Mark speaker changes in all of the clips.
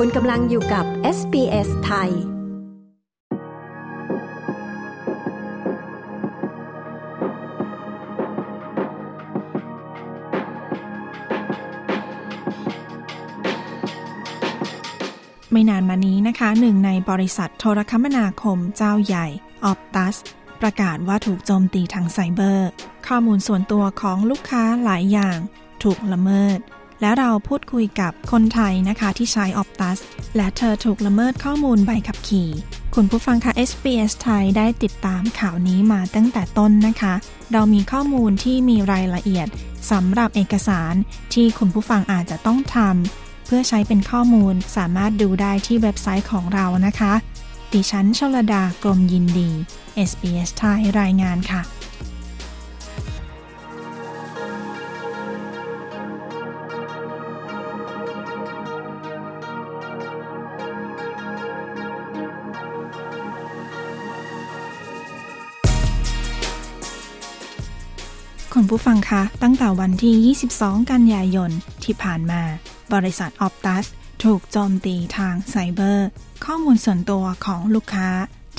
Speaker 1: คุณกำลังอยู่กับ SBS ไทย
Speaker 2: ไม่นานมานี้นะคะหนึ่งในบริษัทโทรคมนาคมเจ้าใหญ่ออปตัสประกาศว่าถูกโจมตีทางไซเบอร์ ข้อมูลส่วนตัวของลูกค้าหลายอย่าง ถูกละเมิด และเราพูดคุยกับคนไทยนะคะที่ใช้ออปตัส และเธอถูกละเมิดข้อมูลใบขับขี่ คุณผู้ฟังคะ SBS ไทยได้ติดตามข่าวนี้มาตั้งแต่ต้นนะคะ เรามีข้อมูลที่มีรายละเอียดสำหรับเอกสารที่คุณผู้ฟังอาจจะต้องทำเพื่อใช้เป็นข้อมูลสามารถดูได้ที่เว็บไซต์ของเรานะคะ ดิฉันชลดากรมยินดี SBS ไทยรายงานค่ะ คุณผู้ฟังคะ ตั้งแต่วันที่ 22 กันยายนที่ผ่านมา บริษัท Optus ถูกโจมตีทางไซเบอร์ ข้อมูลส่วนตัวของลูกค้า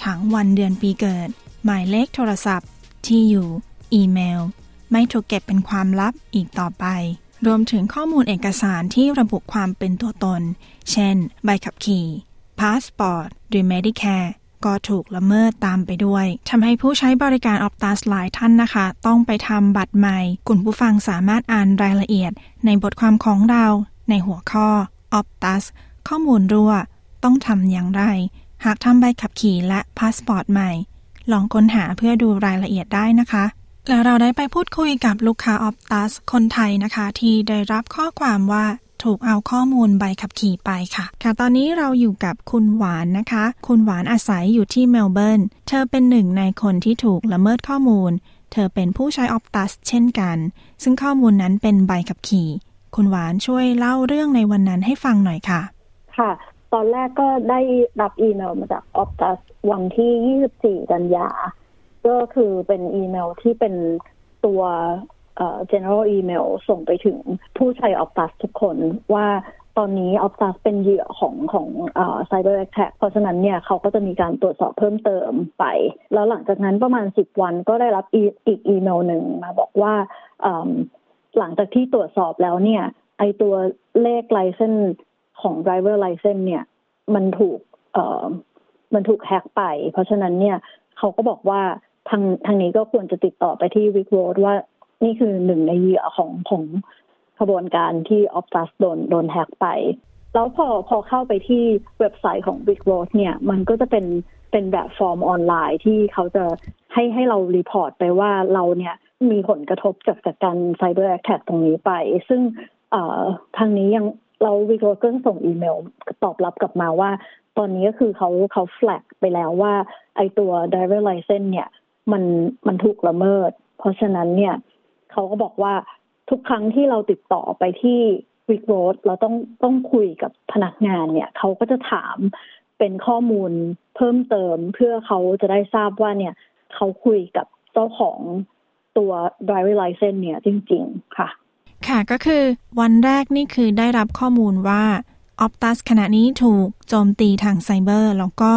Speaker 2: ทั้งวันเดือนปีเกิด หมายเลขโทรศัพท์ ที่อยู่ อีเมล ไม่ถูกเก็บเป็นความลับอีกต่อไป รวมถึงข้อมูลเอกสารที่ระบุความเป็นตัวตน เช่น ใบขับขี่พาสปอร์ตหรือ Medicare ก็ถูกละเมิดตามไปด้วยทำให้ผู้ใช้บริการออ t ตัสหลายท่านนะคะ ต้องไปทำบัตรใหม่ คุณผู้ฟังสามารถอ่านรายละเอียด ในบทความของเรา ในหัวข้อออ t ตัสข้อมูลรั่ว ต้องทำอย่างไร หากทำใบขับขี่และพาสปอร์ตใหม่ ลองค้นหาเพื่อดูรายละเอียดได้นะคะ แล้วเราได้ไปพูดคุยกับลูกค้าออ t ตัสคนไทยนะคะ ที่ได้รับข้อความว่า ถูกเอาข้อมูลใบขับขี่ไปค่ะ ค่ะ ตอนนี้เราอยู่กับคุณหวานนะคะ คุณหวานอาศัยอยู่ที่เมลเบิร์น เธอเป็นหนึ่งในคนที่ถูกละเมิดข้อมูล เธอเป็นผู้ใช้ออ t ตัสเช่นกัน ซึ่งข้อมูลนั้นเป็นใบขับขี่ คุณหวานช่วยเล่าเรื่องในวันนั้นให้ฟังหน่อยค่ะ
Speaker 3: ค่ะ ตอนแรกก็ได้รับอีเมลมาจากออ t ตัสวันที่ 24 กันยา ก็คือเป็นอีเมลที่เป็นตัว general email ส่งไปถึงผู้ใช้ Optus ทุกคนว่าตอนนี้ Optus เป็นเหยื่อของของ cyber attack เพราะฉะนั้นเนี่ยเขาก็จะมีการตรวจสอบเพิ่มเติมไป แล้วหลังจากนั้นประมาณ 10 วันก็ได้รับอีกอีเมลหนึ่งมาบอกว่าหลังจากที่ตรวจสอบแล้วเนี่ย ไอตัวเลขไลเซนของ driver license เนี่ย มันถูกมันถูกแฮกไป เพราะฉะนั้นเนี่ยเขาก็บอกว่าทางทางนี้ก็ควรจะติดต่อไปที่วิกโรดว่า นี่คือหนึ่งในเหยื่อของของขบวนการที่ Optus โดนโดนแฮกไป แล้วพอพอเข้าไปที่เว็บไซต์ของ Big r o s เนี่ย มันก็จะเป็นเป็นแบบฟอร์มออนไลน์ที่เขาจะให้ให้เรา report ไปว่าเราเนี่ยมีผลกระทบจากจากการ cyber attack ตรงนี้ไป ซึ่งทางนี้ยังเรา VicRoads ก็ส่งอีเมลตอบรับกลับมาว่า ตอนนี้ก็คือเขาเขา flag ไปแล้วว่า ไอ้ตัว driver license เนี่ย มันมันถูกละเมิด เพราะฉะนั้นเนี่ย เขาก็บอกว่าทุกครั้งที่เราติดต่อไปที่วิกโรดเราต้องต้องคุยกับพนักงานเนี่ยเขาก็จะถามเป็นข้อมูลเพิ่มเติมเพื่อเขาจะได้ทราบว่าเนี่ยเขาคุยกับเจ้าของตัว driver license เนี่ยจริง ๆ ค่ะ
Speaker 2: ค่ะก็คือวันแรกนี่คือได้รับข้อมูลว่าออ t ตัสขณะนี้ถูกโจมตีทางไซเบอร์ แล้วก็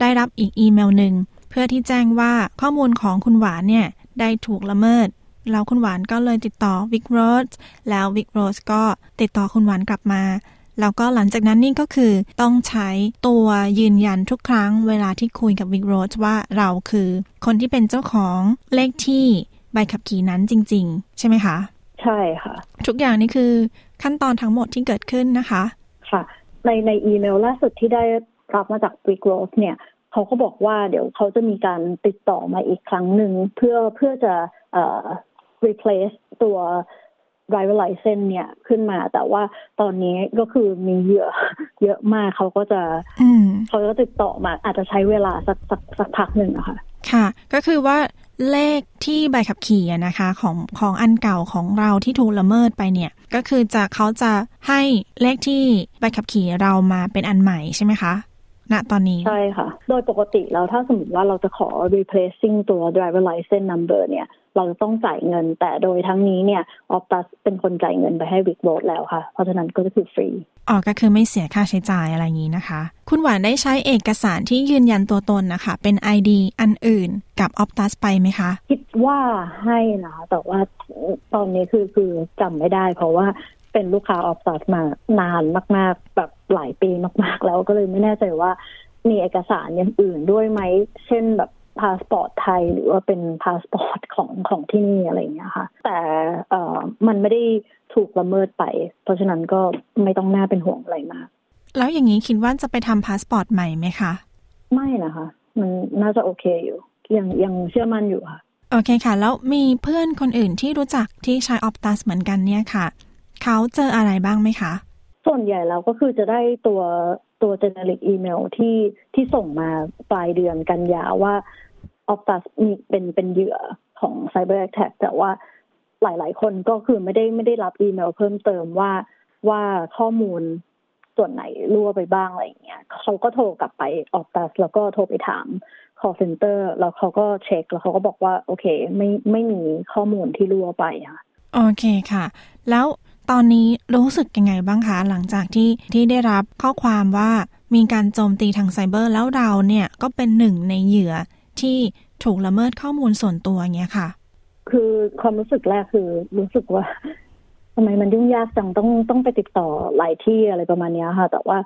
Speaker 2: ได้รับอีกอีเมลหนึ่ง เพื่อที่แจ้งว่าข้อมูลของคุณหวานเนี่ยได้ถูกละเมิด แล้วคุณหวานก็เลยติดต่อวิกโรสแล้ววิกโรสก็ติดต่อคุณหวานกลับมา แล้วก็หลังจากนั้นนี่ก็คือต้องใช้ตัวยืนยันทุกครั้งเวลาที่คุยกับวิกโรสว่าเราคือคนที่เป็นเจ้าของเลขที่ใบขับขี่นั้นจริง ๆ ใช่ไหมคะ
Speaker 3: ใช่ค่ะ
Speaker 2: ทุกอย่างนี่คือขั้นตอนทั้งหมดที่เกิดขึ้นนะคะ
Speaker 3: ค่ะ ในในอีเมลล่าสุดที่ได้รับมาจากวิกโรสเนี่ยเขาก็บอกว่าเดี๋ยวเขาจะมีการติดต่อมาอีกครั้งหนึ่งเพื่อเพื่อจะเอ่อ replace ตัว driver license เนี่ยขึ้นมา แต่ว่าตอนนี้ก็คือมีเยอะเยอะมากเขาก็จะเขาก็ติดต่อมาอาจจะใช้เวลาสักสักสักพักหนึ่งอะค่ะ
Speaker 2: ค่ะ ก็คือว่าเลขที่ใบขับขี่นะคะของของอันเก่าของเราที่ถูกละเมิดไปเนี่ย ก็คือจะเขาจะให้เลขที่ใบขับขี่เรามาเป็นอันใหม่ใช่ไหมคะ ณตอนนี้
Speaker 3: ใช่ค่ะ โดยปกติแล้วถ้าสมมติว่าเราจะขอ replacing ตัว driver license number เนี่ย เราจะต้องจ่ายเงิน แต่โดยทั้งนี้เนี่ย Optus เป็นคนจ่ายเงินไปให้ Big Boat แล้วค่ะ เพราะฉะนั้นก็คือฟรี
Speaker 2: อ๋อก็คือไม่เสียค่าใช้จ่ายอะไรอย่างนี้นะคะ คุณหวานได้ใช้เอกสารที่ยืนยันตัวตนนะคะ เป็น ID อันอื่นกับ Optus ไปไหมคะ
Speaker 3: คิดว่าให้นะคะแต่ว่าตอนนี้คือคือจำไม่ได้ เพราะว่า เป็นลูกค้า Optus มานานมาก ๆ แบบหลายปีมาก ๆ แล้วก็เลยไม่แน่ใจว่ามีเอกสารอย่างอื่นด้วยไหม เช่นแบบพาสปอร์ตไทย หรือว่าเป็นพาสปอร์ตของของที่นี่อะไรอย่างเงี้ยค่ะ แต่เอ่อมันไม่ได้ถูกละเมิดไป เพราะฉะนั้นก็ไม่ต้องน่าเป็นห่วงอะไรมาก
Speaker 2: แล้วอย่างนี้คิดว่าจะไปทำพาสปอร์ตใหม่ไหมคะ
Speaker 3: ไม่นะคะ มันน่าจะโอเคอยู่ยังยังเชื่อมั่นอยู่ค่ะ
Speaker 2: โอเคค่ะ แล้วมีเพื่อนคนอื่นที่รู้จักที่ใช้ Optus เหมือนกันเนี่ยค่ะ เขาเจออะไรบ้างไหมคะ
Speaker 3: ส่วนใหญ่เราก็คือจะได้ตัวตัว generic email ที่ที่ส่งมาปลายเดือนกันยาว่า Optus มีเป็นเป็นเหยื่อของ Cyber Attack แต่ว่าหลาย ๆ คนก็คือไม่ได้ไม่ได้รับอีเมลเพิ่มเติมว่าว่าข้อมูลส่วนไหนรั่วไปบ้างอะไรอย่างเงี้ยเขาก็โทรกลับไป Optus แล้วก็โทรไปถาม call center แล้วเขาก็เช็คแล้วเขาก็บอกว่า โอเค ไม่ไม่มีข้อมูลที่รั่วไปค่ะ
Speaker 2: โอเคค่ะ แล้ว ตอนนี้รู้สึกยังไงบ้างคะหลังจากที่ที่ได้รับข้อความว่ามีการโจมตีทางไซเบอร์แล้วเราเนี่ยก็เป็นหนึ่งในเหยื่อที่ถูกละเมิดข้อมูลส่วนตัวเงี้ยค่ะ
Speaker 3: คือความรู้สึกแรกคือรู้สึกว่าทำไมมันยุ่งยากจังต้องต้องไปติดต่อหลายที่อะไรประมาณนี้ค่ะ แต่ว่า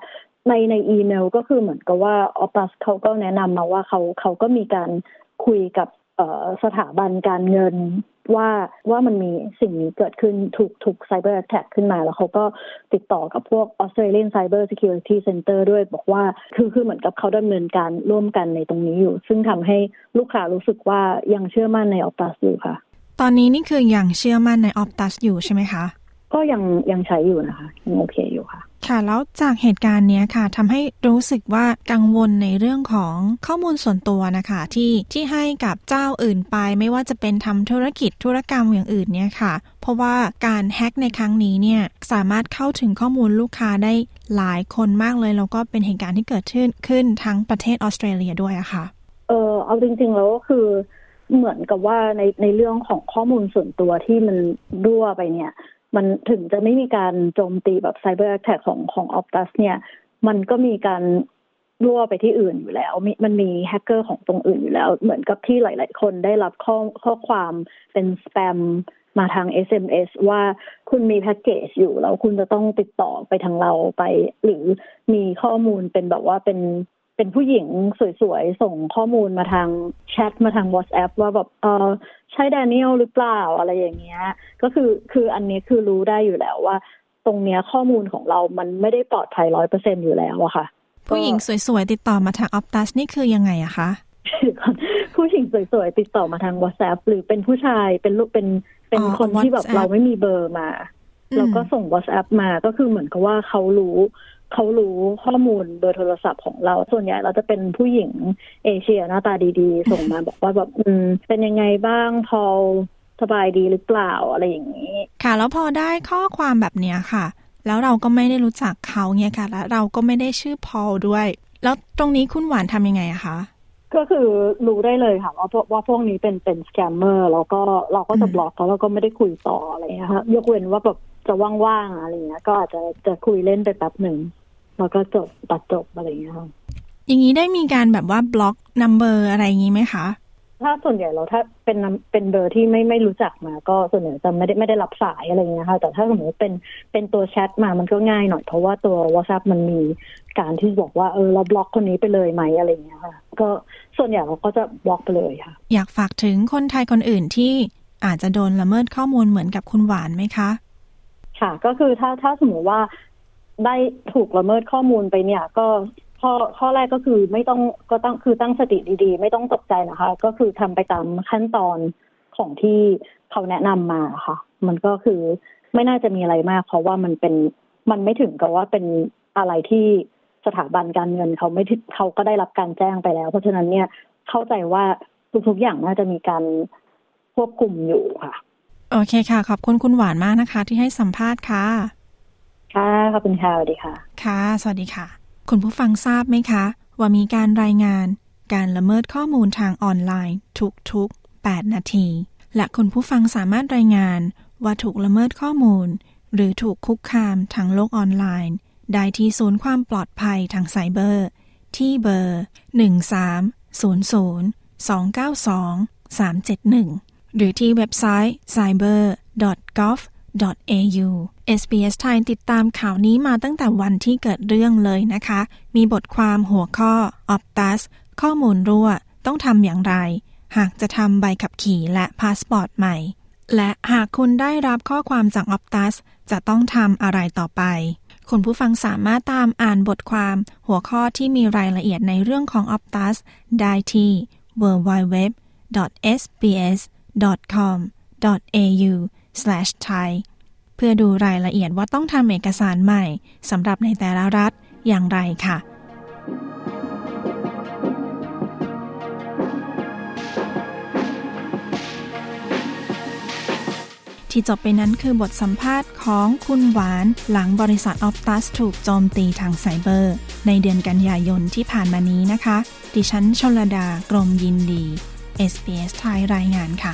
Speaker 3: ในในอีเมลก็คือเหมือนกับว่าออปัสเขาก็แนะนำมาว่าเขาเขาก็มีการคุยกับ สถาบันการเงินว่าว่ามันมีสิ่งนี้เกิดขึ้นถูกถูกไซเบอร์แท็กขึ้นมา แล้วเขาก็ติดต่อกับพวก Australian Cyber Security Center ด้วย บอกว่าคือคือเหมือนกับเขาดำเนินการร่วมกันในตรงนี้อยู่ ซึ่งทำให้ลูกค้ารู้สึกว่ายังเชื่อมั่นในออปตัสอยู่ค่ะ
Speaker 2: ตอนนี้นี่คือยังเชื่อมั่นในออปตัสอยู่ใช่ไหมคะ
Speaker 3: ก็ยังยังใช้อยู่นะคะยังโอเคอยู่ค่ะ
Speaker 2: ค่ะแล้วจากเหตุการณ์นี้ค่ะทำให้รู้สึกว่ากังวลในเรื่องของข้อมูลส่วนตัวนะคะที่ที่ให้กับเจ้าอื่นไป ไม่ว่าจะเป็นทำธุรกิจธุรกรรมอย่างอื่นเนี่ยค่ะ เพราะว่าการแฮ็กในครั้งนี้เนี่ยสามารถเข้าถึงข้อมูลลูกค้าได้หลายคนมากเลยแล้วก็เป็นเหตุการณ์ที่เกิดขึ้นขึ้นทั้งประเทศออสเตรเลียด้วยอะค่ะ
Speaker 3: เออเอาจริงๆแล้วก็คือเหมือนกับว่าในในเรื่องของข้อมูลส่วนตัวที่มันรั่วไปเนี่ย มันถึงจะไม่มีการโจมตีแบบ cyber attack ของของ Optus เนี่ย มันก็มีการรั่วไปที่อื่นอยู่แล้ว มันมีแฮกเกอร์ของตรงอื่นอยู่แล้ว เหมือนกับที่หลาย ๆ คนได้รับข้อข้อความเป็นสแปมมาทาง SMS ว่าคุณมีแพ็กเกจอยู่แล้วคุณจะต้องติดต่อไปทางเราไป หรือมีข้อมูลเป็นแบบว่าเป็น เป็นผู้หญิงสวยๆ ส่งข้อมูลมาทางแชทมาทาง WhatsApp ว่าแบบเออใช่แดเนียลหรือเปล่าอะไรอย่างเงี้ย ก็คือคืออันนี้คือรู้ได้อยู่แล้วว่า ตรงเนี้ยข้อมูลของเรามันไม่ได้ปลอดภัยร้อยเปอร์เซ็นอยู่แล้วอะค่ะ
Speaker 2: ผู้หญิงสวยๆ ติดต่อมาทางออฟตัสนี่คือยังไงอะคะ
Speaker 3: ผู้หญิงสวยๆ ติดต่อมาทาง WhatsApp หรือเป็นผู้ชายเป็นลูกเป็นเป็นคนที่แบบเราไม่มีเบอร์มา แล้วก็ส่ง WhatsApp มาก็คือเหมือนกับว่าเขารู้ เขารู้ข้อมูลเบอร์โทรศัพท์ของเรา ส่วนใหญ่เราจะเป็นผู้หญิงเอเชียหน้าตาดีๆ ส่งมาบอกว่าแบบอืมเป็นยังไงบ้างพอลสบายดีหรือเปล่าอะไรอย่างนี้
Speaker 2: ค่ะ แล้วพอได้ข้อความแบบเนี้ยค่ะ แล้วเราก็ไม่ได้รู้จักเขาเนี่ยค่ะ แล้วเราก็ไม่ได้ชื่อพอลด้วย แล้วตรงนี้คุณหวานทำยังไงอะคะ
Speaker 3: ก็คือรู้ได้เลยค่ะว่าว่าพวกนี้เป็นเป็น scammer แล้วก็เราก็จะบล็อกเขาแล้วก็ไม่ได้คุยต่ออะไรเงี้ยค่ะยกเว้นว่าแบบจะว่างๆอะไรเงี้ยก็อาจจะจะคุยเล่นไปแป๊บหนึ่ง แล้วก็จบตัดจบอะไรอย่างเงี้ยค่ะ
Speaker 2: อย่างนี้ได้มีการแบบว่าบล็อกนัมเบอร์อะไรอย่างนี้ไหมคะ
Speaker 3: ถ้าส่วนใหญ่เราถ้าเป็นเป็นเบอร์ที่ไม่ไม่รู้จักมา ก็ส่วนใหญ่จะไม่ได้ไม่ได้รับสายอะไรเงี้ยค่ะ แต่ถ้าสมมติเป็นเป็นตัวแชทมามันก็ง่ายหน่อย เพราะว่าตัว WhatsApp มันมีการที่บอกว่าเออเราบล็อกคนนี้ไปเลยไหมอะไรเงี้ยค่ะ ก็ส่วนใหญ่เราก็จะบล็อกไปเลยค่ะ
Speaker 2: อยากฝากถึงคนไทยคนอื่นที่อาจจะโดนละเมิดข้อมูลเหมือนกับคุณหวานไหมคะ
Speaker 3: ค่ะ ก็คือถ้าถ้าสมมติว่า ได้ถูกละเมิดข้อมูลไปเนี่ย ก็ข้อข้อแรกก็คือไม่ต้องก็ต้องคือตั้งสติดีๆ ไม่ต้องตกใจนะคะ ก็คือทำไปตามขั้นตอนของที่เขาแนะนำมาค่ะ มันก็คือไม่น่าจะมีอะไรมาก เพราะว่ามันเป็นมันไม่ถึงกับว่าเป็นอะไรที่สถาบันการเงินเขาไม่เขาก็ได้รับการแจ้งไปแล้ว เพราะฉะนั้นเนี่ยเข้าใจว่าทุกๆอย่างน่าจะมีการควบคุมอยู่ค่ะ
Speaker 2: โอเคค่ะ ขอบคุณคุณหวานมากนะคะ ที่ให้สัมภาษณ์ค่ะ
Speaker 3: ค่ะขอบคุณค่ะสวัสดีค่ะ
Speaker 2: ค่ะ สวัสดีค่ะ คุณผู้ฟังทราบไหมคะ ว่ามีการรายงาน การละเมิดข้อมูลทางออนไลน์ทุกๆ 8 นาที และคุณผู้ฟังสามารถรายงาน ว่าถูกละเมิดข้อมูล หรือถูกคุกคามทางโลกออนไลน์ ได้ที่ศูนย์ความปลอดภัยทางไซเบอร์ ที่เบอร์ 1300 292 371 หรือที่เว็บไซต์ cyber.gov.au SBS ไทยติดตามข่าวนี้มาตั้งแต่วันที่เกิดเรื่องเลยนะคะ มีบทความหัวข้อ Optus ข้อมูลรั่ว ต้องทำอย่างไร หากจะทำใบขับขี่และพาสปอร์ตใหม่ และหากคุณได้รับข้อความจาก Optus จะต้องทำอะไรต่อไป คุณผู้ฟังสามารถตามอ่านบทความหัวข้อที่มีรายละเอียดในเรื่องของ Optus ได้ที่ www.sbs.com.au thai เพื่อดูรายละเอียดว่าต้องทำเอกสารใหม่สำหรับในแต่ละรัฐอย่างไรค่ะ ที่จบไปนั้นคือบทสัมภาษณ์ของคุณหวานหลังบริษัทออฟตัสถูกโจมตีทางไซเบอร์ ในเดือนกันยายนที่ผ่านมานี้นะคะ ดิฉันชลดากรมยินดี SBS ไทยรายงานค่ะ